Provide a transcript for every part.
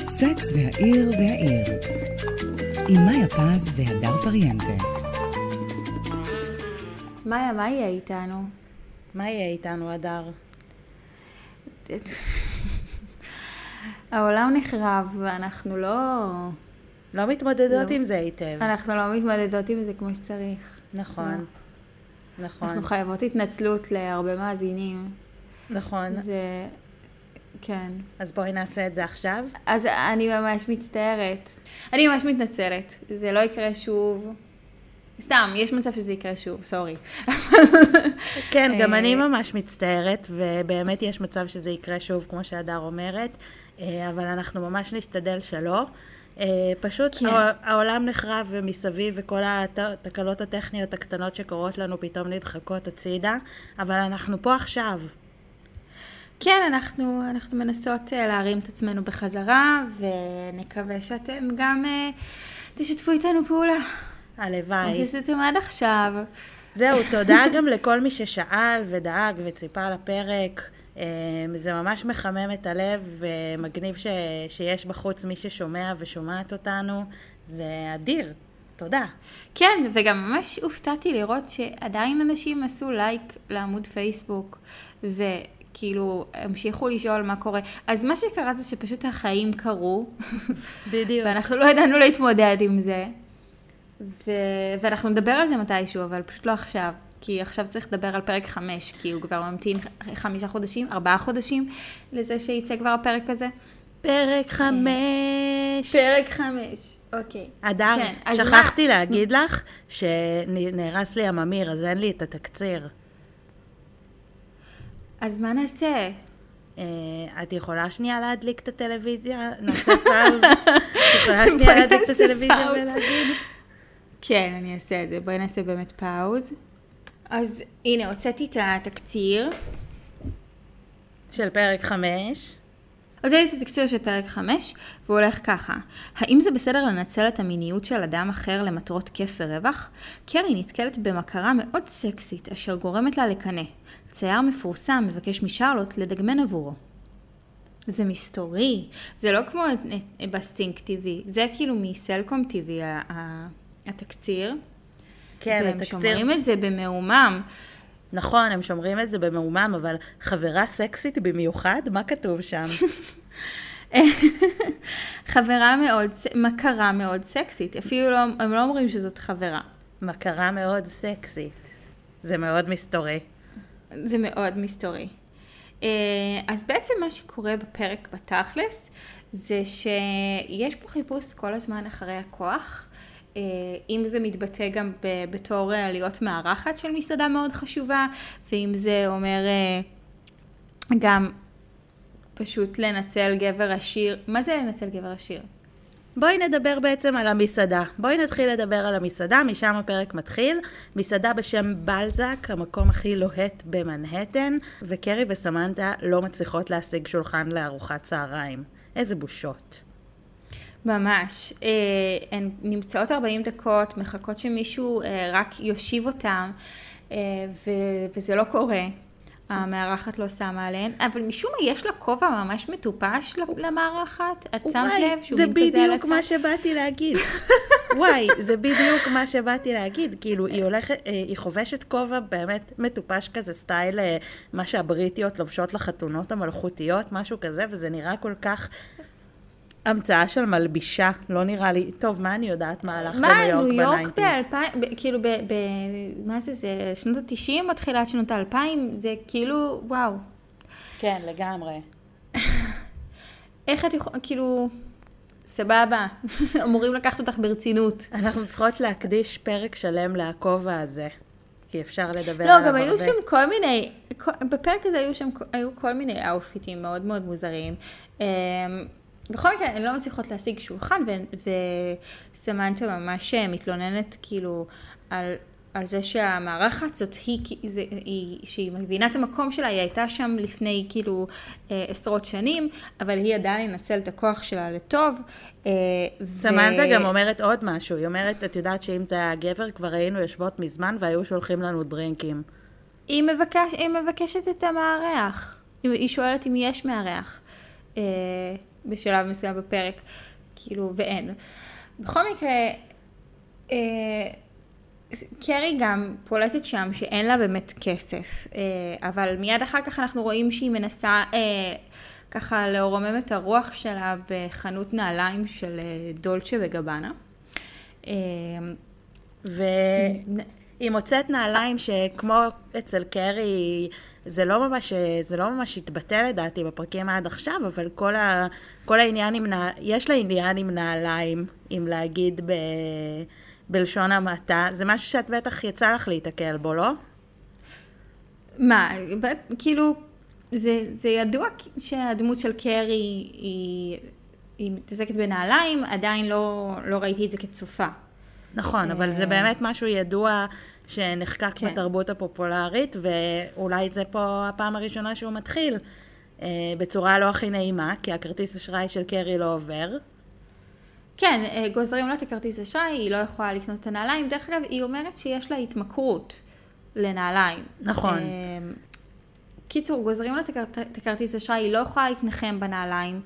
סקס והעיר והעיר עם מאיה פז והדר פריאנטה. מאיה, מה יהיה איתנו? מה יהיה איתנו, הדר? העולם נחרב ואנחנו לא... לא מתמודדות לא. עם זה היטב. אנחנו לא מתמודדות עם זה כמו שצריך. נכון. נכון. אנחנו חייבות התנצלות להרבה מאזינים. נכון. זה... כן. אז בואי נעשה את זה עכשיו. אז אני ממש מצטערת. אני ממש מתנצלת. זה לא יקרה שוב. סתם, יש מצב שזה יקרה שוב, סורי. כן, גם אה, אני ממש מצטערת, ובאמת יש מצב שזה יקרה שוב, כמו שהדר אומרת, אה, אבל אנחנו ממש נשתדל שלא. אה, פשוט כן. הע- העולם נחרב ומסביב, וכל התקלות הטכניות הקטנות שקורות לנו פתאום נדחקות הצידה, אבל אנחנו פה עכשיו. כן, אנחנו, אנחנו מנסות אה, להרים את עצמנו בחזרה, ונקווה שאתם גם אה, תשתפו איתנו פעולה. כמו הלוואי. שעשיתם עד עכשיו. זהו, תודה גם לכל מי ששאל ודאג וציפה לפרק. אה, זה ממש מחמם את הלב ומגניב ש... שיש בחוץ מי ששומע ושומעת אותנו. זה אדיר. תודה. כן, וגם ממש הופתעתי לראות שעדיין אנשים עשו לייק לעמוד פייסבוק, וכאילו המשיכו לשאול מה קורה. אז מה שקרה זה שפשוט החיים קרו, בדיוק. ואנחנו לא ידענו להתמודד עם זה. ו... ואנחנו נדבר על זה מתישהו, אבל פשוט לא עכשיו. כי עכשיו צריך לדבר על פרק חמש, כי הוא כבר ממתין חמישה חודשים, ארבעה חודשים, לזה שייצא כבר הפרק הזה. פרק חמש. פרק חמש, אוקיי. הדר, כן, שכחתי להגיד לך שנהרס לי הממיר, אז אין לי את התקציר. אז מה נעשה? אה, את יכולה שנייה להדליק את הטלוויזיה? נעשה פאוז? את יכולה שנייה להדליק את הטלוויזיה ולהגיד? כן, אני אעשה את זה. בואי נעשה באמת פאוז. אז הנה, הוצאתי את התקציר. של פרק חמש. אז זה התקציר של פרק 5, והוא הולך ככה: האם זה בסדר לנצל את המיניות של אדם אחר למטרות כיף ורווח? כן, קרי נתקלת במכרה מאוד סקסית, אשר גורמת לה לקנא. צייר מפורסם מבקש משרלוט לדגמן עבורו. זה מסתורי, זה לא כמו בסטינק TV, זה כאילו מסלקום TV התקציר. כן, התקציר. והם שומרים את זה במהומם. נכון, הם שומרים את זה במהומם, אבל חברה סקסית במיוחד? מה כתוב שם? חברה מאוד, מכרה מאוד סקסית, אפילו לא, הם לא אומרים שזאת חברה. מכרה מאוד סקסית. זה מאוד מסתורי. זה מאוד מסתורי. אה, אז בעצם מה שקורה בפרק בתכלס, זה שיש פה חיפוש כל הזמן אחרי הכוח. אה, אם זה מתבטא גם בתור אה, להיות מארחת של מסעדה מאוד חשובה, ואם זה אומר אה, גם פשוט לנצל גבר עשיר. מה זה לנצל גבר עשיר? בואי נדבר בעצם על המסעדה. בואי נתחיל לדבר על המסעדה, משם הפרק מתחיל. מסעדה בשם בלזק, המקום הכי לוהט במנהטן, וקרי וסמנטה לא מצליחות להשיג שולחן לארוחת צהריים. איזה בושות. ממש. אה, הן נמצאות 40 דקות, מחכות שמישהו אה, רק יושיב אותן, אה, וזה לא קורה. המארחת לא שמה עליהן, אבל משום מה יש לה כובע ממש מטופש למארחת. את שמת לב שהוא זה מין כזה על בדיוק הצד? מה שבאתי להגיד. וואי, זה בדיוק מה שבאתי להגיד. כאילו, היא הולכת, היא חובשת כובע באמת מטופש כזה, סטייל מה שהבריטיות לובשות לחתונות המלכותיות, משהו כזה, וזה נראה כל כך המצאה של מלבישה. לא נראה לי, טוב, מה אני יודעת מה הלך מה, בניו יורק ניו יורק ב nineties? באלפיים, ב- כאילו, ב, ב, מה זה, זה שנות ה-90 או תחילת שנות ה-2000? זה כאילו, וואו. כן, לגמרי. איך את יכולה, כאילו, סבבה, אמורים לקחת אותך ברצינות. אנחנו צריכות להקדיש פרק שלם לכובע הזה, כי אפשר לדבר לא, עליו גם היו הרבה. שם כל מיני, כל- בפרק הזה היו שם, היו כל מיני אאוטפיטים מאוד מאוד מוזרים. בכל מקרה, הן לא מצליחות להשיג שולחן, ו- וסמנטה ממש מתלוננת כאילו על, על זה שהמארחת זאת היא, זה, היא, שהיא מבינה את המקום שלה, היא הייתה שם לפני כאילו אה, עשרות שנים, אבל היא ידעה לנצל את הכוח שלה לטוב. אה, ו- סמנטה גם אומרת עוד משהו, היא אומרת, את יודעת שאם זה היה גבר, כבר היינו יושבות מזמן והיו שולחים לנו דרינקים. היא, מבקש, היא מבקשת את המארח. היא שואלת אם יש מארח אה, בשלב מסוים בפרק, כאילו, ואין. בכל מקרה, אה, קרי גם פולטת שם שאין לה באמת כסף, אה, אבל מיד אחר כך אנחנו רואים שהיא מנסה אה, ככה לרומם את הרוח שלה בחנות נעליים של אה, דולצ'ה וגבנה. אה, והיא מוצאת נעליים שכמו אצל קרי, זה לא ממש, זה לא ממש התבטא לדעתי בפרקים עד עכשיו, אבל כל, ה, כל העניין עם נעליים, יש לה עניין עם נעליים, אם להגיד ב, בלשון המעטה. זה משהו שאת בטח יצא לך להיתקל בו, לא? מה, כאילו, זה, זה ידוע שהדמות של קרי היא, היא מתעסקת בנעליים, עדיין לא, לא ראיתי את זה כצופה. נכון, אבל זה באמת משהו ידוע שנחקק כן. בתרבות הפופולרית, ואולי זה פה הפעם הראשונה שהוא מתחיל אה, בצורה לא הכי נעימה, כי הכרטיס אשראי של קרי לא עובר. כן, אה, גוזרים לה את הכרטיס אשראי, היא לא יכולה לקנות את הנעליים. דרך אגב, היא אומרת שיש לה התמכרות לנעליים. נכון. אה, קיצור, גוזרים לה את הכרטיס אשראי, היא לא יכולה להתנחם בנעליים,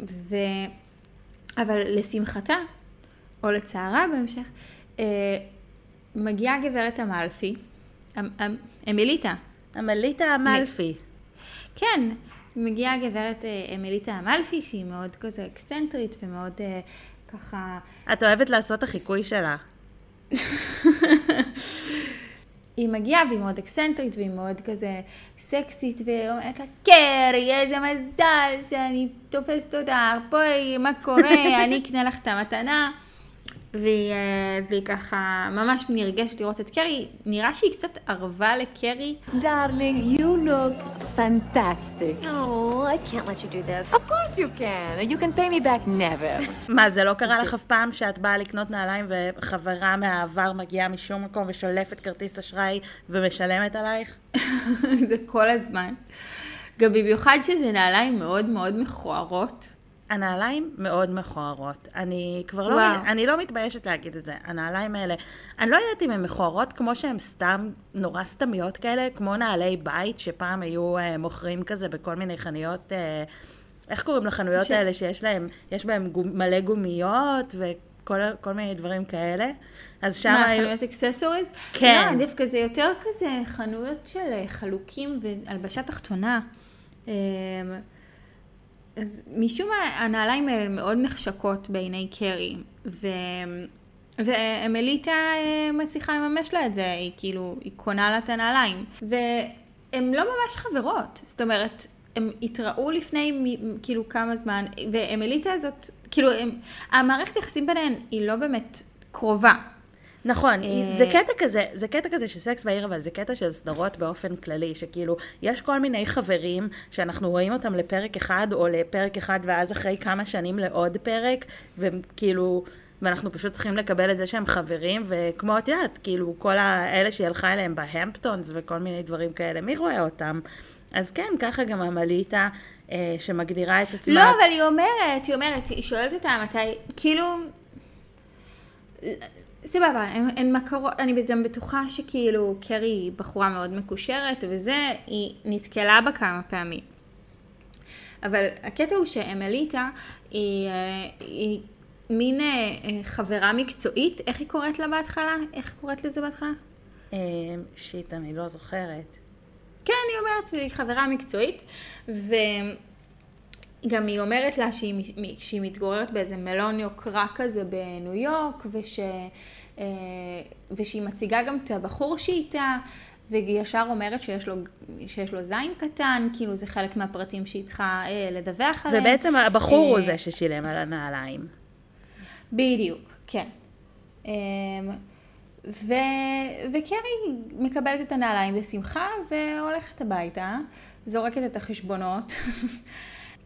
ו... אבל לשמחתה, או לצערה בהמשך, מגיעה גברת אמלפי, אמ, אמ, אמליטה. אמליטה אמלפי. כן, מגיעה גברת אה, אמליטה אמלפי, שהיא מאוד כזה אקסצנטרית ומאוד אה, ככה... את אוהבת לעשות את החיקוי שלה. היא מגיעה והיא מאוד אקסצנטרית והיא מאוד כזה סקסית ואומרת לה, קרי, איזה מזל שאני תופסת אותך, בואי, מה קורה, אני אקנה לך את המתנה. והיא, אה, והיא ככה ממש נרגשת לראות את קרי, נראה שהיא קצת ערבה לקרי. דארלינג, you look fantastic. Oh, I can't let you do this. Of course you can. You can pay me back never. מה, זה לא קרה לך אף פעם שאת באה לקנות נעליים וחברה מהעבר מגיעה משום מקום ושולפת כרטיס אשראי ומשלמת עלייך? זה כל הזמן. גם במיוחד שזה נעליים מאוד מאוד מכוערות. הנעליים מאוד מכוערות. אני כבר לא, אני לא מתביישת להגיד את זה. הנעליים האלה, אני לא יודעת אם הן מכוערות כמו שהן סתם נורא סתמיות כאלה, כמו נעלי בית שפעם היו uh, מוכרים כזה בכל מיני חנויות, uh, איך קוראים לחנויות ש... האלה שיש להם, יש בהם גו, מלא גומיות וכל כל מיני דברים כאלה. אז שם מה, היו... חנויות אקססוריז? כן. לא, דווקא זה יותר כזה חנויות של אה, חלוקים והלבשה תחתונה. אז משום מה הנעליים האלה מאוד נחשקות בעיני קרי, ו... ואמליטה אה, מצליחה לממש לה את זה, היא כאילו, היא קונה לה את הנעליים. והן לא ממש חברות, זאת אומרת, הם התראו לפני כאילו כמה זמן, ואמליטה הזאת, כאילו, הם, המערכת יחסים ביניהן היא לא באמת קרובה. נכון, אה, זה קטע כזה, זה קטע כזה של סקס בעיר, אבל זה קטע של סדרות באופן כללי, שכאילו, יש כל מיני חברים שאנחנו רואים אותם לפרק אחד, או לפרק אחד, ואז אחרי כמה שנים לעוד פרק, וכאילו... ואנחנו פשוט צריכים לקבל את זה שהם חברים, וכמו את יודעת, כאילו, כל האלה שהיא הלכה אליהם בהמפטונס וכל מיני דברים כאלה, מי רואה אותם? אז כן, ככה גם המליטה אה, שמגדירה את עצמה. לא, אבל היא אומרת, היא אומרת, היא שואלת אותה מתי, כאילו, סבבה, הן, הן מכרות, אני גם בטוחה שכאילו קרי היא בחורה מאוד מקושרת וזה, היא נתקלה בה כמה פעמים. אבל הקטע הוא שאמליטה היא, אה, היא מין אה, חברה מקצועית, איך היא קוראת לה בהתחלה? איך היא קוראת לזה בהתחלה? אה, שיט, אני לא זוכרת. כן, היא אומרת, היא חברה מקצועית, ו... גם היא אומרת לה שהיא, שהיא מתגוררת באיזה מלון יוקרה כזה בניו יורק, וש, אה, ושהיא מציגה גם את הבחור שאיתה, והיא ישר אומרת שיש לו, שיש לו זין קטן, כאילו זה חלק מהפרטים שהיא צריכה אה, לדווח עליהם. ובעצם הבחור אה, הוא זה ששילם על הנעליים. בדיוק, כן. אה, ו... וקרי מקבלת את הנעליים בשמחה והולכת הביתה, זורקת את החשבונות.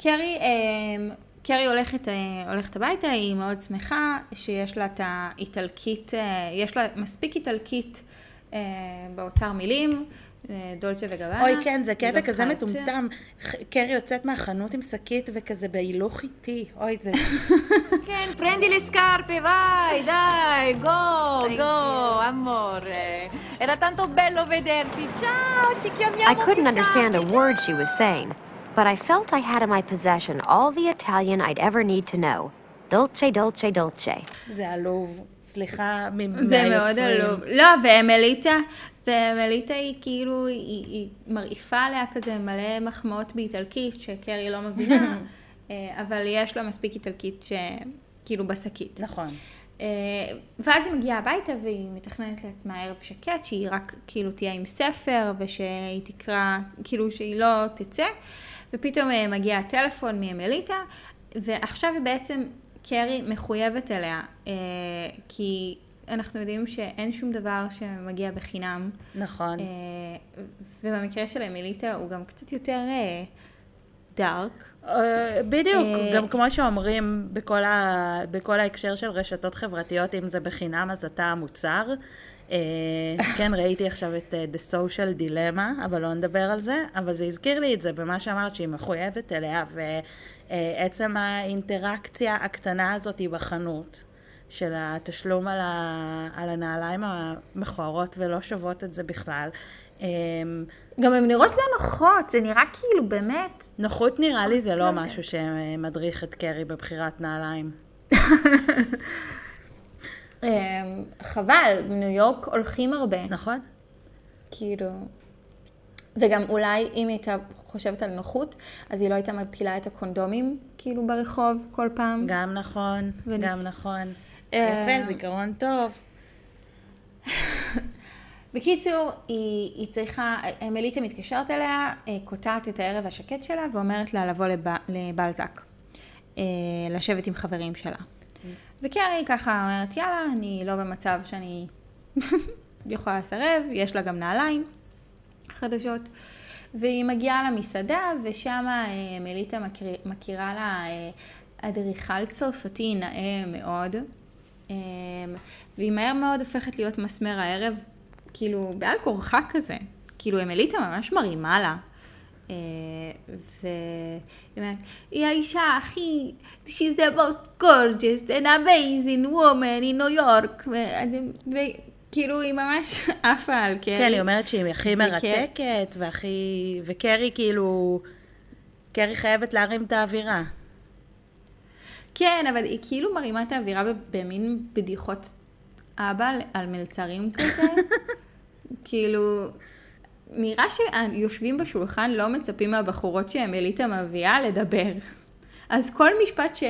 קרי, אמ, קרי הולכת, אה, הולכת הביתה, היא מאוד שמחה שיש לה את האיטלקית, אה, יש לה מספיק איטלקית אה, באוצר מילים, דולצ'ה וגבנה. אוי, כן, זה קטע כזה. מטומטם. קרי יוצאת מהחנות עם שקית וכזה בהילוך איטי. אוי, זה... Prendi le scarpe, vai, dai, go, go, amore. Era tanto bello vederti. Ciao, ci chiamiamo I couldn't understand a word she was saying, but I felt I had in my possession all the Italian I'd ever need to know. Dolce, dolce, dolce. זה עלוב. סליחה מהיוצרים. זה מאוד עלוב. לא, ואמליטה, ואמליטה היא כאילו, היא, היא מרעיפה עליה כזה מלא מחמאות באיטלקית, שקרי לא מבינה, אה, אבל יש לה מספיק איטלקית שכאילו בשקית. נכון. אה, ואז היא מגיעה הביתה והיא מתכננת לעצמה ערב שקט, שהיא רק כאילו תהיה עם ספר ושהיא תקרא, כאילו שהיא לא תצא, ופתאום אה, מגיע הטלפון מאמליטה, ועכשיו היא בעצם, קרי מחויבת אליה, אה, כי אנחנו יודעים שאין שום דבר שמגיע בחינם, נכון. אה, ובמקרה של אמליטה הוא גם קצת יותר דארק. בדיוק, גם כמו שאומרים בכל, ה... בכל ההקשר של רשתות חברתיות, אם זה בחינם אז אתה המוצר. אה, כן, ראיתי עכשיו את אה, The Social Dilemma, אבל לא נדבר על זה, אבל זה הזכיר לי את זה במה שאמרת שהיא מחויבת אליה, ועצם האינטראקציה הקטנה הזאת היא בחנות, של התשלום על, ה... על הנעליים המכוערות ולא שוות את זה בכלל. אה, גם הן נראות לא נוחות, זה נראה כאילו באמת נוחות נראה לי זה לא כן, משהו שמדריך את קרי בבחירת נעליים. אמ, חבל, בניו יורק הולכים הרבה, נכון? כאילו. וגם אולי אם היא הייתה חושבת על נוחות, אז היא לא הייתה מפילה את הקונדומים, כאילו ברחוב כל פעם. גם נכון, ונ- גם נכון. אה, יפה, זיכרון טוב. בקיצור, היא, היא צריכה, מליטה מתקשרת אליה, אה, קוטעת את הערב השקט שלה ואומרת לה לבוא לב, לבלזק, אה, לשבת עם חברים שלה. וקרי ככה אומרת, יאללה, אני לא במצב שאני יכולה לסרב, יש לה גם נעליים חדשות. והיא מגיעה למסעדה, ושם אה, מליטה מכיר, מכירה לה אה, אדריכל צרפתי נאה מאוד, אה, והיא מהר מאוד הופכת להיות מסמר הערב, כאילו בעל כורחה כזה, כאילו אמליטה ממש מרימה לה. אה, והיא היא האישה הכי, she's the most gorgeous and amazing woman in New York, וכאילו היא ממש עפה על קרי. כן, היא אומרת שהיא הכי מרתקת, והכי... וקרי כאילו... קרי חייבת להרים את האווירה. כן, אבל היא כאילו מרימה את האווירה במין בדיחות אבא על מלצרים כזה. כאילו, נראה שהיושבים בשולחן לא מצפים מהבחורות שאמליטה מביאה לדבר. אז כל משפט ש...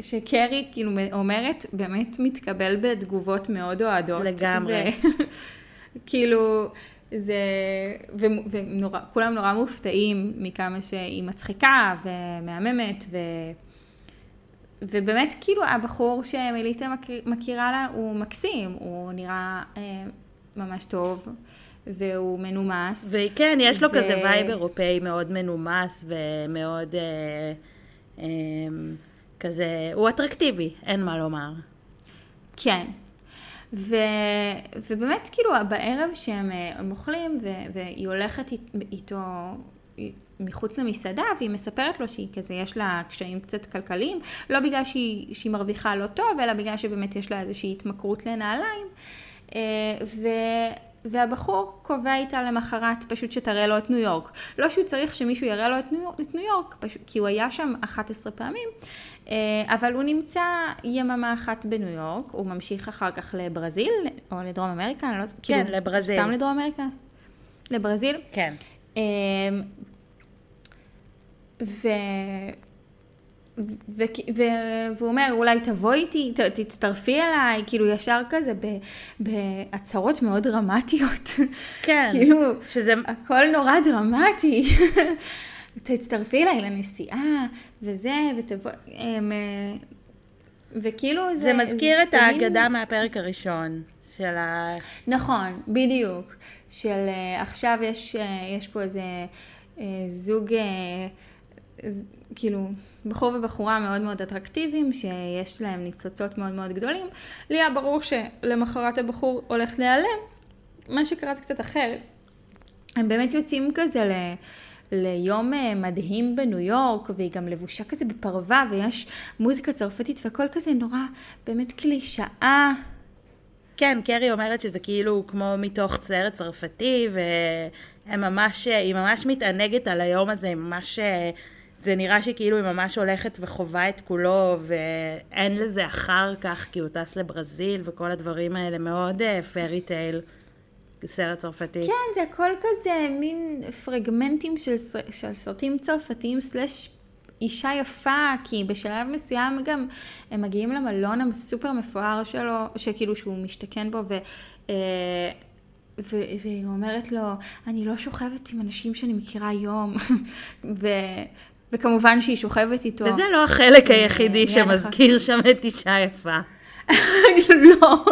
שקרי כאילו אומרת באמת מתקבל בתגובות מאוד אוהדות. לגמרי. ו... כאילו, זה... ו... ונורא, כולם נורא מופתעים מכמה שהיא מצחיקה ומהממת ו... ובאמת, כאילו, הבחור שאמליטה מכיר, מכירה לה הוא מקסים, הוא נראה אה, ממש טוב, והוא מנומס. וכן, יש לו ו- כזה vibe אירופאי מאוד מנומס ומאוד אה, אה, כזה, הוא אטרקטיבי, אין מה לומר. כן. ו, ובאמת, כאילו, בערב שהם אה, אוכלים, ו, והיא הולכת אית- איתו מחוץ למסעדה, והיא מספרת לו שהיא כזה, יש לה קשיים קצת כלכליים, לא בגלל שהיא, שהיא מרוויחה לא טוב, אלא בגלל שבאמת יש לה איזושהי התמכרות לנעליים. אה, ו... והבחור קובע איתה למחרת פשוט שתראה לו את ניו יורק. לא שהוא צריך שמישהו יראה לו את ניו, את ניו יורק, פשוט, כי הוא היה שם 11 פעמים, אה, אבל הוא נמצא יממה אחת בניו יורק, הוא ממשיך אחר כך לברזיל, או לדרום אמריקה, אני לא יודעת, כן, לברזיל. סתם לדרום אמריקה? לברזיל? כן. אמ, ו... ו... ו... והוא אומר, אולי תבואי איתי, ת... תצטרפי אליי, כאילו ישר כזה ב... בהצהרות מאוד דרמטיות. כן. כאילו, שזה, הכל נורא דרמטי. תצטרפי אליי לנסיעה, וזה, ותבואי... אמ, וכאילו זה... זה מזכיר את זה מין- מהפרק הראשון, של ה... נכון, בדיוק. של uh, עכשיו יש, uh, יש פה איזה זוג, כאילו, בחור ובחורה מאוד מאוד אטרקטיביים, שיש להם ניצוצות מאוד מאוד גדולים. לי היה ברור שלמחרת הבחור הולך להיעלם, מה שקרה זה קצת אחרת. הם באמת יוצאים כזה ל... ליום אה, מדהים בניו יורק, והיא גם לבושה כזה בפרווה, ויש מוזיקה צרפתית והכל כזה נורא, באמת קלישאה. כן, קרי אומרת שזה כאילו כמו מתוך סרט צרפתי, והיא ממש, ממש מתענגת על היום הזה, היא ממש... זה נראה שכאילו היא ממש הולכת וחווה את כולו, ואין לזה אחר כך, כי הוא טס לברזיל, וכל הדברים האלה מאוד פרי uh, טייל. סרט צרפתי. כן, זה הכל כזה מין פרגמנטים של, של סרטים צרפתיים סלאש אישה יפה, כי בשלב מסוים גם הם מגיעים למלון הסופר מפואר שלו, שכאילו שהוא משתכן בו, ו... אה, ו- והיא אומרת לו, אני לא שוכבת עם אנשים שאני מכירה היום. ו- וכמובן שהיא שוכבת איתו. וזה לא החלק היחידי שמזכיר שם את אישה יפה. לא.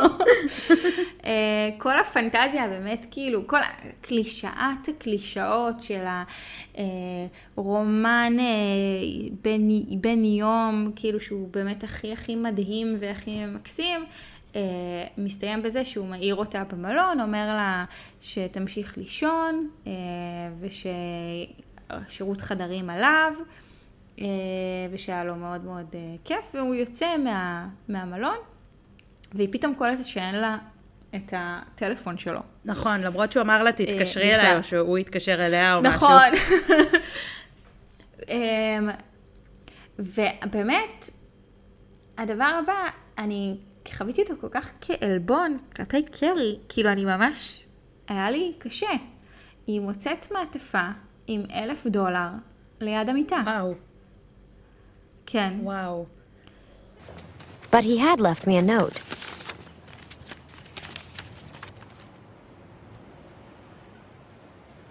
אה, כל הפנטזיה באמת, כאילו, כל קלישאת הקלישאות של הרומן אה, בין יום, כאילו שהוא באמת הכי הכי מדהים והכי מקסים, אה, מסתיים בזה שהוא מעיר אותה במלון, אומר לה שתמשיך לישון וששירות חדרים עליו. ושהיה לו מאוד מאוד כיף, והוא יוצא מה, מהמלון, והיא פתאום קולטת שאין לה את הטלפון שלו. נכון, למרות שהוא אמר לה תתקשרי אה, אליי, או שהוא יתקשר אליה או משהו. נכון. אמ, ובאמת, הדבר הבא, אני חוויתי אותו כל כך כעלבון כלפי קרי, כאילו אני ממש, היה לי קשה. היא מוצאת מעטפה עם אלף דולר ליד המיטה. וואו. כן. וואו. But he had left me a note.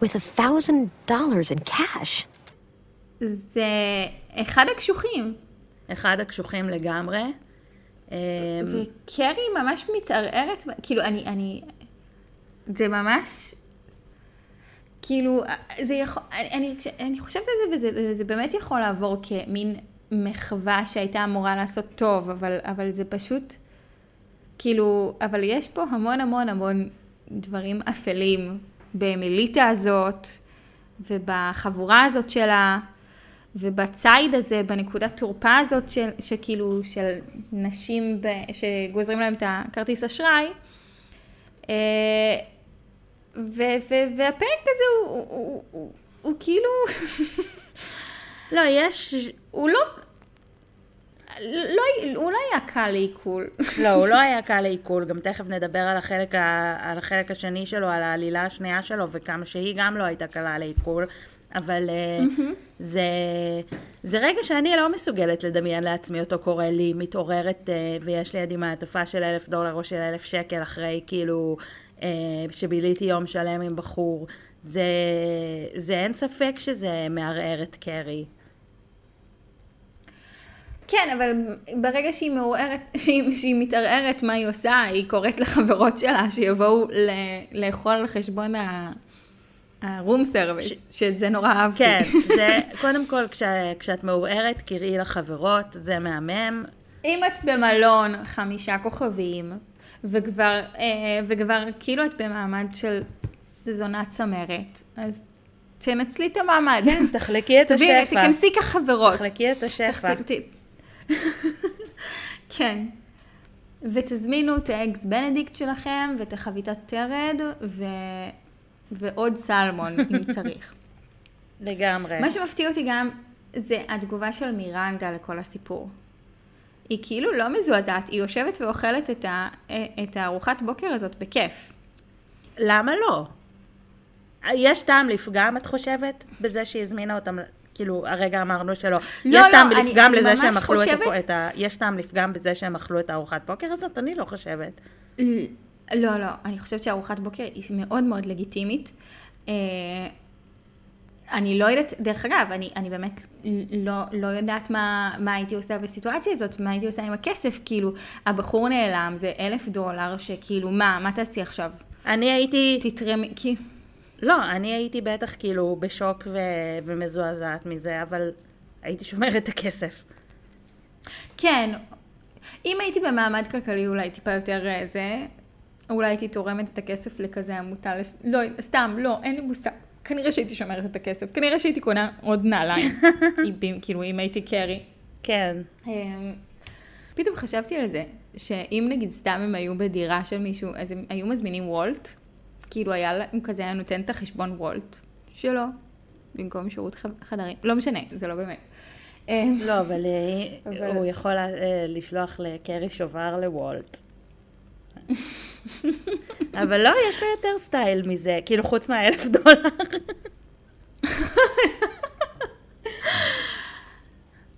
With a thousand dollars in cash. זה אחד הקשוחים. אחד הקשוחים לגמרי. אמ, וקרי ממש מתערערת, כאילו אני, אני, זה ממש, כאילו, זה יכול, אני, אני חושבת על זה וזה, וזה באמת יכול לעבור כמין מחווה שהייתה אמורה לעשות טוב, אבל, אבל זה פשוט, כאילו, אבל יש פה המון המון המון דברים אפלים במליטה הזאת, ובחבורה הזאת שלה, ובציד הזה, בנקודת תורפה הזאת של, שכאילו, של נשים ב, שגוזרים להם את הכרטיס אשראי. אה, והפרק הזה הוא, הוא, הוא, הוא, כאילו... לא, יש... הוא לא... לא, הוא לא היה קל לעיכול. לא, הוא לא היה קל לעיכול, גם תכף נדבר על החלק, ה, על החלק השני שלו, על העלילה השנייה שלו, וכמה שהיא גם לא הייתה קלה לעיכול, אבל mm-hmm. זה, זה רגע שאני לא מסוגלת לדמיין לעצמי אותו קורה לי, מתעוררת, uh, ויש לידי מעטפה של אלף דולר או של אלף שקל אחרי כאילו שביליתי יום שלם עם בחור. זה, זה אין ספק שזה מערער את קרי. כן, אבל ברגע שהיא מעוררת, שהיא, שהיא מתערערת מה היא עושה, היא קוראת לחברות שלה שיבואו ל, לאכול על חשבון ה... הרום סרוויס, ש... שזה נורא אהבתי. כן, זה, קודם כל, כש, כשאת מעורערת, קראי לחברות, זה מהמם. אם את במלון חמישה כוכבים, וכבר, אה, וכבר כאילו את במעמד של זונה צמרת, אז תנצלי את המעמד. כן, תחלקי את השפע. תכנסי ת'חברות. תחלקי את השפע. כן. ותזמינו את ה eggs benedict שלכם, ואת החביתת תרד, ו... ועוד סלמון, אם צריך. לגמרי. מה שמפתיע אותי גם, זה התגובה של מירנדה לכל הסיפור. היא כאילו לא מזועזעת, היא יושבת ואוכלת את, ה... את הארוחת בוקר הזאת בכיף. למה לא? יש טעם לפגם, את חושבת, בזה שהיא הזמינה אותם כאילו, הרגע אמרנו שלא. לא, יש לא, טעם אני, לפגם אני לזה שהם אכלו חושבת... את, את ה... יש טעם לפגם בזה שהם אכלו את הארוחת בוקר הזאת? אני לא חושבת. לא, לא, אני חושבת שארוחת בוקר היא מאוד מאוד לגיטימית. אני לא יודעת, דרך אגב, אני, אני באמת לא, לא יודעת מה, מה הייתי עושה בסיטואציה הזאת, מה הייתי עושה עם הכסף, כאילו, הבחור נעלם, זה אלף דולר, שכאילו, מה, מה תעשי עכשיו? אני הייתי... תתרמי, כי... לא, אני הייתי בטח כאילו בשוק ו... ומזועזעת מזה, אבל הייתי שומרת את הכסף. כן, אם הייתי במעמד כלכלי אולי טיפה יותר אה, זה, אולי הייתי תורמת את הכסף לכזה עמותה, לס... לא, סתם, לא, אין לי מושג. כנראה שהייתי שומרת את הכסף, כנראה שהייתי קונה עוד נעליים, אם, כאילו, אם הייתי קרי. כן. אמ, פתאום חשבתי על זה, שאם נגיד סתם הם היו בדירה של מישהו, אז הם היו מזמינים וולט, כאילו היה להם כזה, היה נותן את החשבון וולט שלו, במקום שירות חדרים, לא משנה, זה לא באמת. אמ, לא, אבל אה, אבל- הוא יכול אה, לשלוח לקרי שובר לוולט. אבל לא, יש לו יותר סטייל מזה, כאילו חוץ מהאלף דולר.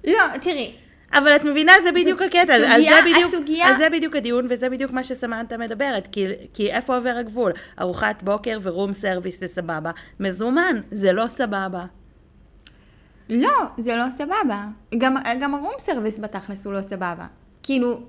לא, תראי, אבל את מבינה, זה בדיוק הקטע, על זה סוגיה- בדיוק, הסוגיה- על זה בדיוק הדיון, וזה בדיוק מה שסמנתה מדברת, כי, כי איפה עובר הגבול? ארוחת בוקר ו room service זה סבבה, מזומן זה לא סבבה. לא, זה לא סבבה. גם, גם ה room service בתכלס הוא לא סבבה. כאילו,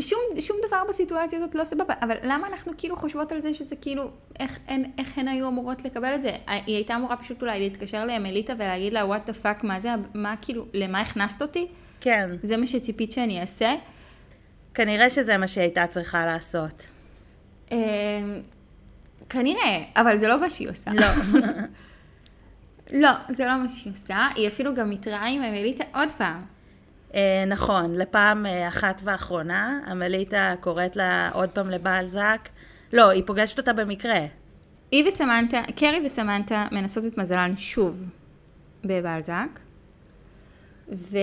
שום, שום דבר בסיטואציה הזאת לא סבבה, אבל למה אנחנו כאילו חושבות על זה שזה כאילו, איך, אין, איך הן היו אמורות לקבל את זה? היא הייתה אמורה פשוט אולי להתקשר לאמליטה ולהגיד לה, what the fuck, מה זה, מה כאילו, למה הכנסת אותי? כן, זה מה שציפית שאני אעשה? כנראה שזה מה שהיא הייתה צריכה לעשות. אה, כנראה, אבל זה לא מה שהיא עושה. לא. לא, זה לא מה שהיא עושה. היא אפילו גם התראה עם אמליטה עוד פעם. אה, נכון, לפעם אה, אחת ואחרונה, עמליטה קוראת לה עוד פעם לבלזק. לא, היא פוגשת אותה במקרה. היא וסמנטה, קרי וסמנטה מנסות את מזלן שוב בבלזק, ו...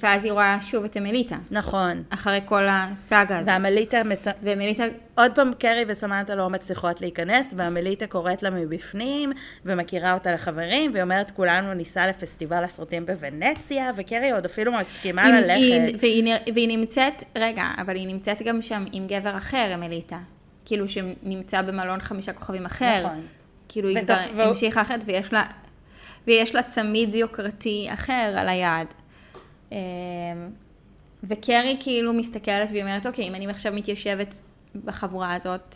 ואז היא רואה שוב את אמליטה, נכון. אחרי כל הסאגה הזאת. ועמליטה, מס... ואמליטה, עוד פעם קרי וסמנטה לא מצליחות להיכנס, ועמליטה קוראת לה מבפנים, ומכירה אותה לחברים, והיא אומרת, כולנו ניסע לפסטיבל הסרטים בוונציה, וקרי עוד אפילו מסכימה היא, ללכת. היא, והיא, והיא נמצאת, רגע, אבל היא נמצאת גם שם עם גבר אחר, אמליטה. כאילו שנמצא במלון חמישה כוכבים אחר. נכון. כאילו היא כבר והוא- המשיכה אחרת, ויש לה, ויש לה צמיד יוקרתי אחר על היד. אמ, וקרי כאילו מסתכלת והיא אומרת, אוקיי, אם אני עכשיו מתיישבת בחבורה הזאת,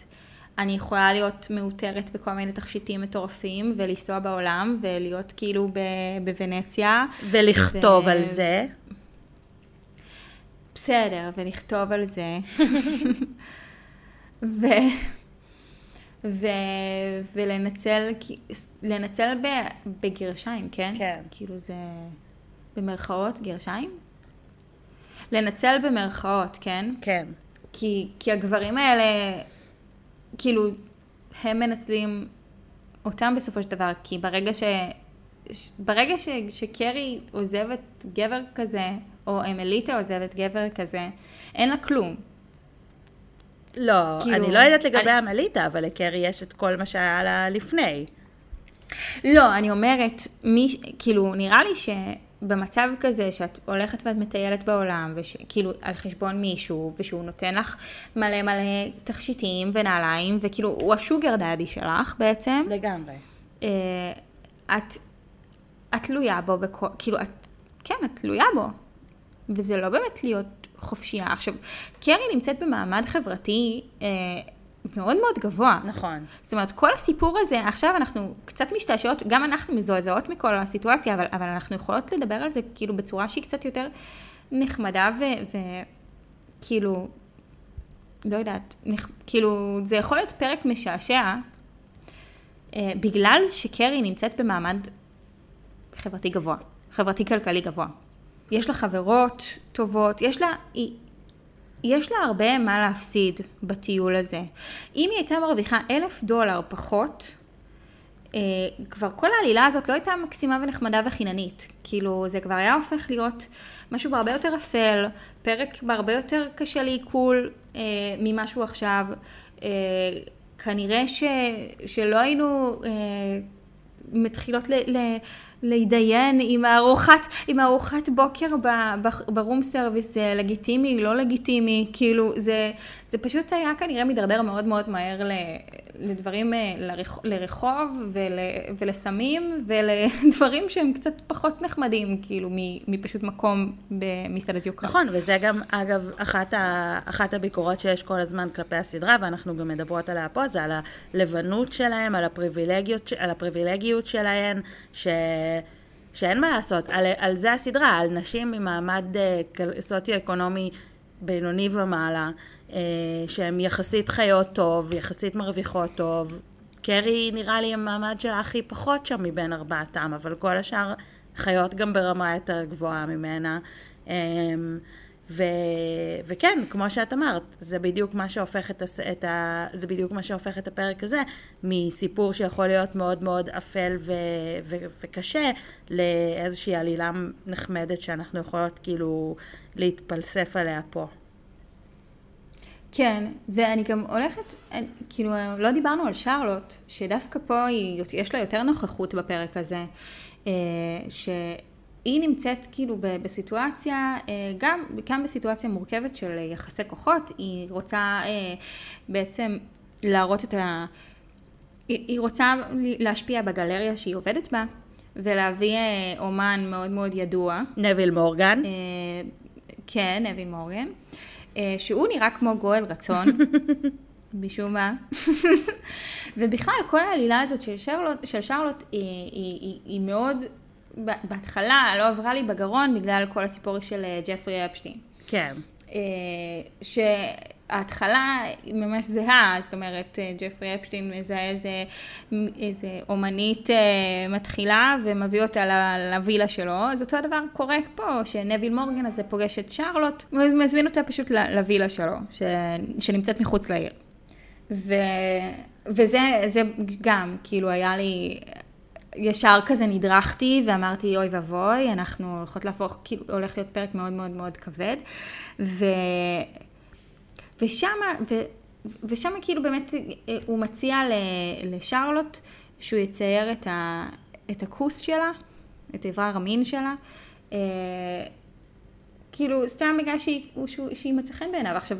אני יכולה להיות מאותרת בכל מיני תכשיטים מטורפים, ולנסוע בעולם, ולהיות כאילו ב- בוונציה. ולכתוב ו- על זה. בסדר, ולכתוב על זה. ו... ו... ולנצל, לנצל ב... בגרשיים, כן? כן. כאילו זה במרכאות גרשיים? לנצל במרכאות, כן? כן. כי, כי הגברים האלה, כאילו, הם מנצלים אותם בסופו של דבר, כי ברגע ש... ש- ברגע ש, שקרי עוזבת גבר כזה, או אמליטה עוזבת גבר כזה, אין לה כלום. לא, כאילו, אני לא יודעת לגבי אני- עמליטה, אבל לקרי יש את כל מה שהיה לה לפני. לא, אני אומרת, מי, כאילו, נראה לי שבמצב כזה שאת הולכת ואת מטיילת בעולם, וכאילו על חשבון מישהו, ושהוא נותן לך מלא מלא תכשיטים ונעליים, וכאילו, הוא השוגר דאדי שלך בעצם, לגמרי. אה, את, את תלויה בו, בכל, כאילו, את, כן, את תלויה בו. וזה לא באמת להיות חופשייה. עכשיו, קרי נמצאת במעמד חברתי אה, מאוד מאוד גבוה. נכון. זאת אומרת, כל הסיפור הזה, עכשיו אנחנו קצת משתעשעות, גם אנחנו מזועזעות מכל הסיטואציה, אבל, אבל אנחנו יכולות לדבר על זה כאילו בצורה שהיא קצת יותר נחמדה וכאילו, לא יודעת, נכ, כאילו, זה יכול להיות פרק משעשע, אה, בגלל שקרי נמצאת במעמד חברתי גבוה, חברתי-כלכלי גבוה. יש לה חברות טובות, יש לה, היא, יש לה הרבה מה להפסיד בטיול הזה. אם היא הייתה מרוויחה אלף דולר פחות, אה, כבר כל העלילה הזאת לא הייתה מקסימה ונחמדה וחיננית. כאילו, זה כבר היה הופך להיות משהו בהרבה יותר אפל, פרק בהרבה יותר קשה לעיכול אה, ממשהו עכשיו. אה, כנראה ש, שלא היינו אה, מתחילות ל, ל, להתדיין עם הארוחת, עם הארוחת בוקר ברום סרוויס, זה לגיטימי, לא לגיטימי, כאילו זה, זה פשוט היה כנראה מידרדר מאוד מאוד מהר ל, לדברים, אה, לרח, לרחוב ול, ולסמים ולדברים שהם קצת פחות נחמדים, כאילו מפשוט מקום במסעדת יוקרה. נכון, וזה גם, אגב, אחת, ה, אחת הביקורות שיש כל הזמן כלפי הסדרה, ואנחנו גם מדברות עליה פה, זה על הלבנות שלהם, על הפריבילגיות, על הפריבילגיות שלהן, ש... שאין מה לעשות, על, על זה הסדרה, על נשים ממעמד כל- סוציו-אקונומי בינוני ומעלה, אה, שהן יחסית חיות טוב, יחסית מרוויחות טוב. קרי נראה לי המעמד שלה הכי פחות שם מבין ארבעתם, אבל כל השאר חיות גם ברמה יותר גבוהה ממנה. ו, וכן, כמו שאת אמרת, זה בדיוק מה שהופך את, הס, את ה, זה בדיוק מה שהופך את הפרק הזה מסיפור שיכול להיות מאוד מאוד אפל ו, ו, וקשה לאיזושהי עלילה נחמדת שאנחנו יכולות כאילו להתפלסף עליה פה. כן, ואני גם הולכת, כאילו, לא דיברנו על שרלוט, שדווקא פה היא, יש לה יותר נוכחות בפרק הזה, אה, ש... היא נמצאת כאילו בסיטואציה, אה, גם, גם בסיטואציה מורכבת של יחסי כוחות, היא רוצה אה, בעצם להראות את ה... היא רוצה להשפיע בגלריה שהיא עובדת בה, ולהביא אה, אומן מאוד מאוד ידוע. נביל מורגן. כן, נביל מורגן. שהוא נראה כמו גואל רצון, משום מה. ובכלל, כל העלילה הזאת של שרלוט, של שרלוט היא, היא, היא, היא מאוד בהתחלה לא עברה לי בגרון בגלל כל הסיפור של אה, ג'פרי אפשטיין. כן. אה, שההתחלה היא ממש זהה, זאת אומרת, אה, ג'פרי אפשטיין מזהה איזה, איזה אומנית מתחילה ומביא אותה לווילה שלו, אז אותו הדבר קורה פה, שנביל מורגן הזה פוגש את שרלוט, ומזמין אותה פשוט לווילה שלו, ש... שנמצאת מחוץ לעיר. ו... וזה גם, כאילו היה לי, ישר כזה נדרכתי ואמרתי אוי ואבוי, אנחנו הולכות להפוך, כאילו הולך להיות פרק מאוד מאוד מאוד כבד. ו... ושם, ו... ושם כאילו באמת אה, הוא מציע לשרלוט שהוא יצייר את, ה... את הכוס שלה, את איבר המין שלה. אה, כאילו, סתם בגלל שהיא, שהיא מצא חן בעיניו. עכשיו,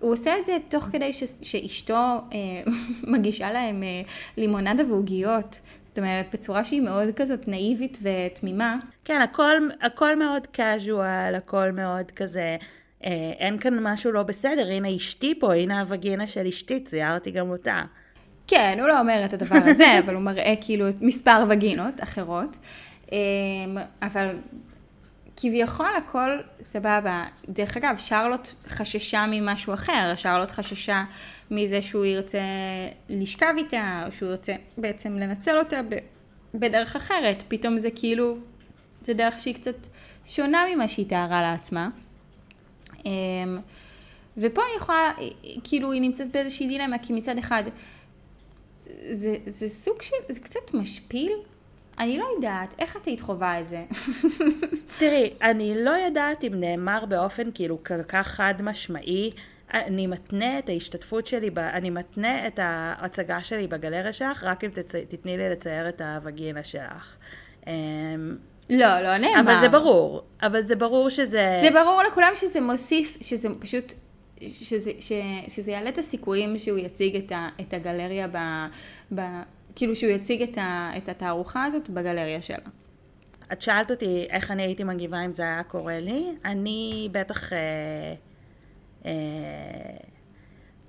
הוא עושה את זה תוך כדי ש, שאשתו אה, מגישה להם אה, לימונדה ועוגיות. זאת אומרת, בצורה שהיא מאוד כזאת נאיבית ותמימה. כן, הכל, הכל מאוד קאז'ואל, הכל מאוד כזה, אה, אין כאן משהו לא בסדר, הנה אשתי פה, הנה הווגינה של אשתי, ציירתי גם אותה. כן, הוא לא אומר את הדבר הזה, אבל הוא מראה כאילו מספר וגינות אחרות. אה, אבל כביכול הכל סבבה. דרך אגב, שרלוט חששה ממשהו אחר, שרלוט חששה מזה שהוא ירצה לשכב איתה, או שהוא ירצה בעצם לנצל אותה בדרך אחרת. פתאום זה כאילו, זה דרך שהיא קצת שונה ממה שהיא תיארה לעצמה. אמ, ופה היא יכולה, כאילו היא נמצאת באיזושהי דילמה, כי מצד אחד זה, זה סוג של, זה קצת משפיל אני לא יודעת, איך את היית חווה את זה? תראי, אני לא יודעת אם נאמר באופן כאילו כל כך חד משמעי. אני מתנה את ההשתתפות שלי, ב, אני מתנה את ההצגה שלי בגלריה שלך, רק אם תצ... תתני לי לצייר את הווגינה שלך. אמ, לא, לא נאמר. אבל זה ברור, אבל זה ברור שזה... זה ברור לכולם שזה מוסיף, שזה פשוט, שזה, ש, שזה יעלה את הסיכויים שהוא יציג את, ה, את הגלריה ב, ב, כאילו שהוא יציג את, ה, את התערוכה הזאת בגלריה שלה. את שאלת אותי איך אני הייתי מגיבה אם זה היה קורה לי. אני בטח... אה, אה,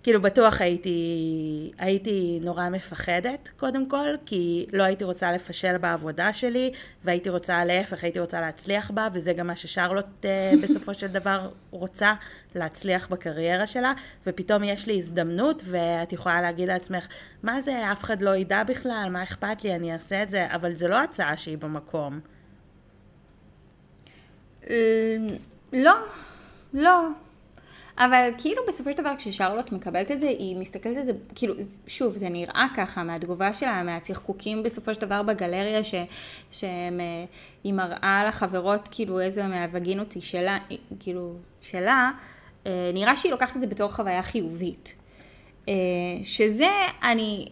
כאילו בטוח הייתי, הייתי נורא מפחדת קודם כל, כי לא הייתי רוצה לפשל בעבודה שלי, והייתי רוצה להפך, הייתי רוצה להצליח בה, וזה גם מה ששרלוט uh, בסופו של דבר רוצה, להצליח בקריירה שלה, ופתאום יש לי הזדמנות, ואת יכולה להגיד לעצמך, מה זה, אף אחד לא ידע בכלל, מה אכפת לי, אני אעשה את זה, אבל זה לא הצעה שהיא במקום. לא, לא. אבל כאילו בסופו של דבר כששרלוט מקבלת את זה, היא מסתכלת על זה, כאילו, שוב, זה נראה ככה מהתגובה שלה, מהצחקוקים בסופו של דבר בגלריה, ש, שהיא מראה לחברות כאילו איזה מהווגינות היא שלה, כאילו, שלה, אה, נראה שהיא לוקחת את זה בתור חוויה חיובית. אה, שזה, אני,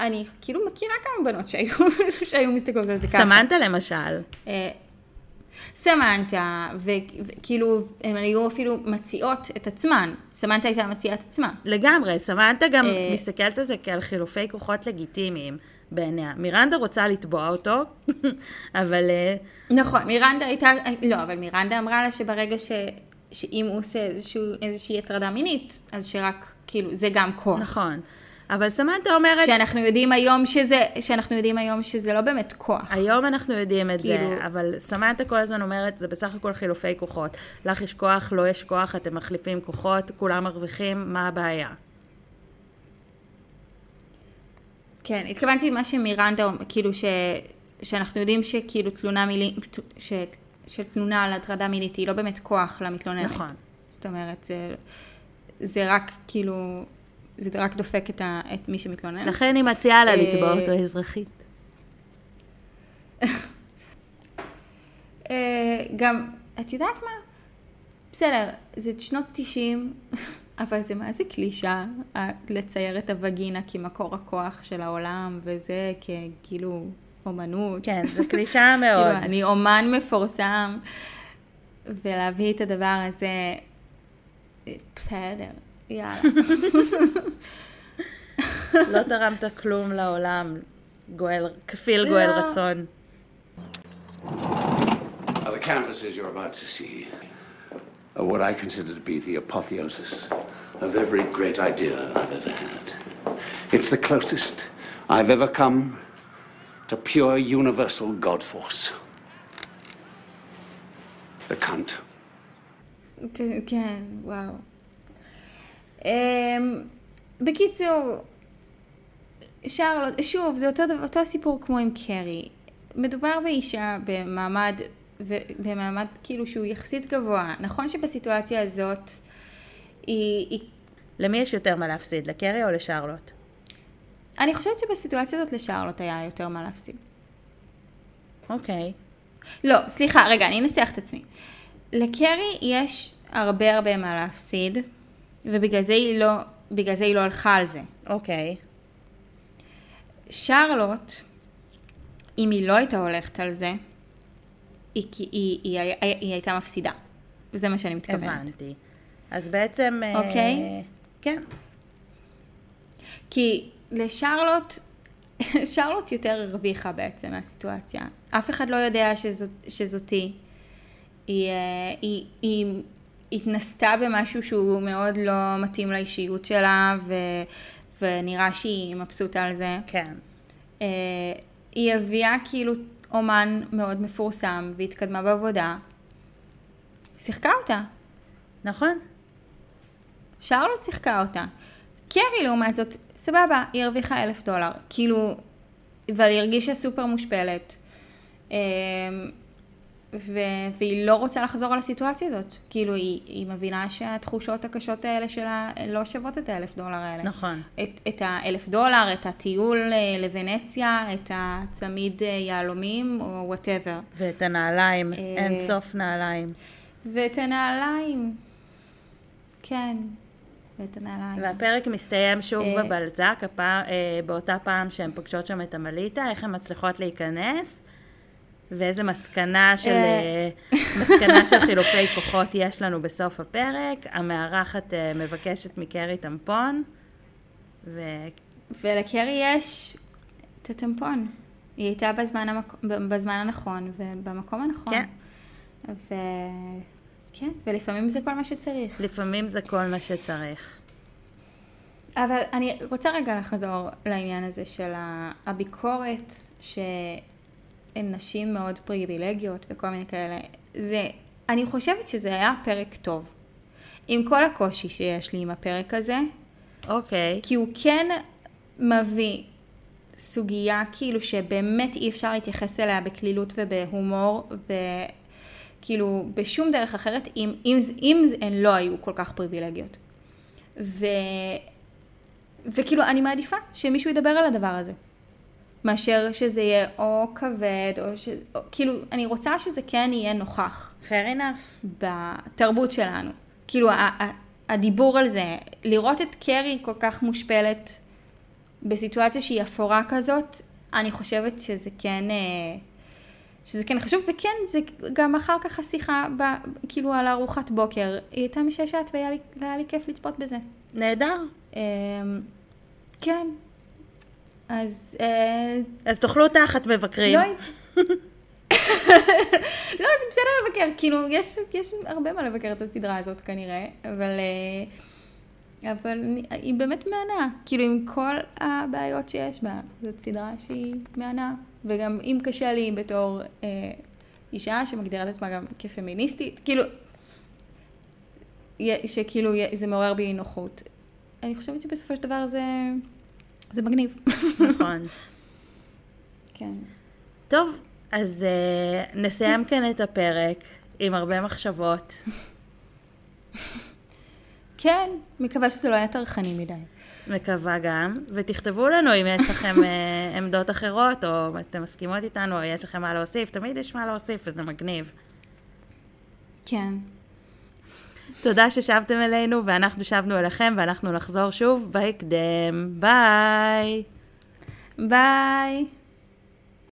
אני כאילו מכירה כמה בנות שהיו, שהיו מסתכלות על זה ככה. סמנתה למשל. סמנטה, וכאילו, הן היו אפילו מציעות את עצמן. סמנטה הייתה מציעה את עצמה. לגמרי, סמנטה גם אה, מסתכלת על זה כעל חילופי כוחות לגיטימיים בעיניה. מירנדה רוצה לתבוע אותו, אבל... אה, נכון, מירנדה הייתה, לא, אבל מירנדה אמרה לה שברגע ש... שאם הוא עושה איזשהו, איזושהי הטרדה מינית, אז שרק, כאילו, זה גם כוח. נכון. אבל סמנטה אומרת, שאנחנו יודעים היום שזה, שאנחנו יודעים היום שזה לא באמת כוח. היום אנחנו יודעים את זה, כאילו- אבל סמנטה כל הזמן אומרת, זה בסך הכל חילופי כוחות. לך יש כוח, לא יש כוח, אתם מחליפים כוחות, כולם מרוויחים, מה הבעיה? כן, התכוונתי למה שמירנדה, כאילו ש, שאנחנו יודעים שכאילו תלונה מילי, ש, שתלונה על הטרדה מינית היא לא באמת כוח למתלוננת. נכון. זאת אומרת, זה, זה רק כאילו, זה רק דופק את, ה, את מי שמתלונן. לכן היא מציעה לה אה, לתבוע אותו אזרחית. אה, גם, את יודעת מה? בסדר, זה שנות 90, אבל זה מה זה קלישה אה, לצייר את הווגינה כמקור הכוח של העולם, וזה ככאילו אומנות. כן, זו קלישאה מאוד. כאילו, אני אומן מפורסם, ולהביא את הדבר הזה, בסדר, יאללה. לא תרמת כלום לעולם, גואל, כפיל גואל לא. רצון. Now, the canvases you're about to see are what I consider to be the apotheosis of every great idea I've ever had. It's the closest I've ever come to pure universal God force. The cunt. כן, כן, וואו. Um, בקיצור, שרלוט, שוב, זה אותו, דבר- אותו סיפור כמו עם קרי. מדובר באישה במעמד, במעמד כאילו שהוא יחסית גבוה. נכון שבסיטואציה הזאת היא, היא... למי יש יותר מה להפסיד, לקרי או לשרלוט? אני חושבת שבסיטואציה הזאת לשרלוט היה יותר מה להפסיד. אוקיי. לא, סליחה, רגע, אני אנסח את עצמי. לקרי יש הרבה הרבה מה להפסיד, ובגלל זה היא לא, בגלל זה היא לא הלכה על זה. אוקיי. שרלוט, אם היא לא הייתה הולכת על זה, היא, היא, היא, היא, היא, היא הייתה מפסידה. וזה מה שאני מתכוונת. הבנתי. אז בעצם... אה, אוקיי. כן. כי לשרלוט, שרלוט יותר הרוויחה בעצם מהסיטואציה. אף אחד לא יודע שזאת, שזאתי. היא, אה, היא, היא התנסתה במשהו שהוא מאוד לא מתאים לאישיות שלה, ו, ונראה שהיא מבסוטה על זה. כן. אה, היא הביאה כאילו אומן מאוד מפורסם והתקדמה בעבודה. שיחקה אותה. נכון. שרלוט שיחקה אותה. קרי לעומת זאת, סבבה, היא הרוויחה אלף דולר. כאילו, אבל היא הרגישה סופר מושפלת. אה, ו- והיא לא רוצה לחזור על הסיטואציה הזאת. כאילו, היא, היא מבינה שהתחושות הקשות האלה שלה לא שוות את האלף דולר האלה. נכון. את, את האלף דולר, את הטיול אה, לוונציה, את הצמיד אה, יהלומים או וואטאבר. ואת הנעליים, אה, אין סוף נעליים. ואת הנעליים. כן, ואת הנעליים. והפרק מסתיים שוב בבלזק, הפעם, באותה פעם שהן פוגשות שם את המליטה, איך הן מצליחות להיכנס, ואיזה מסקנה של, אה. אה, מסקנה של חילופי כוחות יש לנו בסוף הפרק. המארחת אה, מבקשת מקרי טמפון, ו... ולקרי יש את הטמפון. היא הייתה בזמן, המק... בזמן הנכון ובמקום הנכון. כן. ו... כן, ולפעמים זה כל מה שצריך. לפעמים זה כל מה שצריך. אבל אני רוצה רגע לחזור לעניין הזה של הביקורת שהן נשים מאוד פריבילגיות וכל מיני כאלה. זה, אני חושבת שזה היה פרק טוב. עם כל הקושי שיש לי עם הפרק הזה, אוקיי, כי הוא כן מביא סוגיה כאילו שבאמת אי אפשר להתייחס אליה בקלילות ובהומור וכאילו בשום דרך אחרת אם, אם, אם הן לא היו כל כך פריבילגיות. ו... וכאילו אני מעדיפה שמישהו ידבר על הדבר הזה. מאשר שזה יהיה או כבד או ש... או, כאילו אני רוצה שזה כן יהיה נוכח. fair enough. בתרבות שלנו. כאילו, ה- ה- הדיבור על זה, לראות את קרי כל כך מושפלת בסיטואציה שהיא אפורה כזאת, אני חושבת שזה כן, אה, שזה כן חשוב, וכן, זה גם אחר כך השיחה, ב, כאילו, על ארוחת בוקר, היא הייתה משעשעת והיה לי, והיה לי כיף לצפות בזה. נהדר. אה, כן. אז... אה, אז תאכלו תחת מבקרים. לא, לא, זה בסדר לבקר, כאילו, יש, יש הרבה מה לבקר את הסדרה הזאת כנראה, אבל, אה, אבל היא באמת מהנה, כאילו עם כל הבעיות שיש בה, זאת סדרה שהיא מהנה, וגם אם קשה לי בתור אה, אישה שמגדירה את עצמה גם כפמיניסטית, כאילו, שכאילו זה מעורר בי נוחות. אני חושבת שבסופו של דבר זה, זה מגניב. נכון. כן. טוב, אז uh, נסיים כאן את הפרק עם הרבה מחשבות. כן, מקווה שזה לא היה טרחני מדי. מקווה גם, ותכתבו לנו אם יש לכם אה, עמדות אחרות, או אתם מסכימות איתנו, או יש לכם מה להוסיף, תמיד יש מה להוסיף, וזה מגניב. כן. תודה ששבתם אלינו, ואנחנו שבנו אליכם, ואנחנו נחזור שוב בהקדם. ביי! ביי.